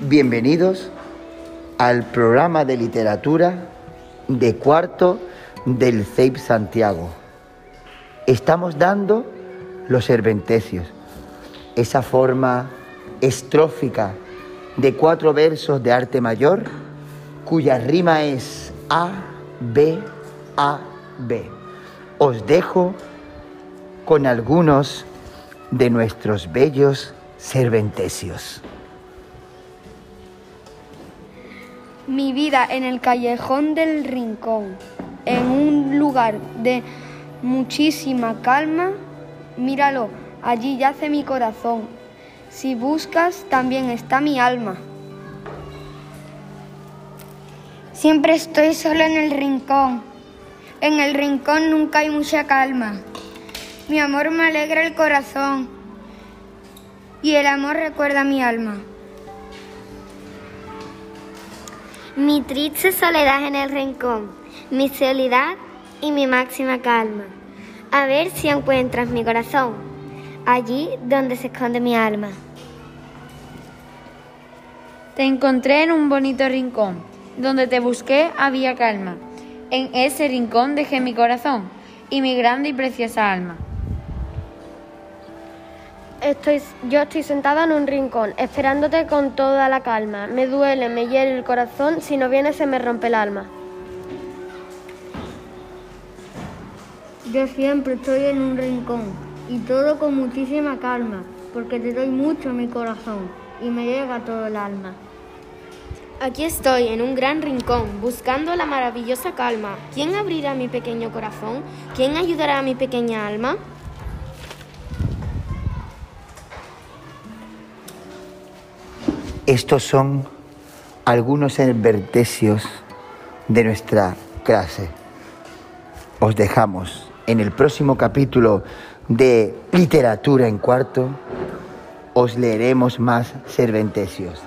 Bienvenidos al programa de literatura de cuarto del CEIP Santiago. Estamos dando los serventecios, esa forma estrófica de cuatro versos de arte mayor cuya rima es A, B, A, B. Os dejo con algunos de nuestros bellos serventecios. Mi vida en el callejón del rincón, en un lugar de muchísima calma, míralo, allí yace mi corazón. Si buscas, también está mi alma. Siempre estoy solo en el rincón. En el rincón nunca hay mucha calma. Mi amor me alegra el corazón y el amor recuerda mi alma. Mi triste soledad en el rincón, mi soledad y mi máxima calma. A ver si encuentras mi corazón, allí donde se esconde mi alma. Te encontré en un bonito rincón, donde te busqué había calma. En ese rincón dejé mi corazón y mi grande y preciosa alma. Estoy, yo estoy sentada en un rincón, esperándote con toda la calma. Me duele, me hiere el corazón, si no vienes se me rompe el alma. Yo siempre estoy en un rincón y todo con muchísima calma, porque te doy mucho mi corazón y me llega todo el alma. Aquí estoy en un gran rincón, buscando la maravillosa calma. ¿Quién abrirá mi pequeño corazón? ¿Quién ayudará a mi pequeña alma? Estos son algunos adverticios de nuestra clase. Os dejamos en el próximo capítulo de Literatura en Cuarto. Os leeremos más serventecios.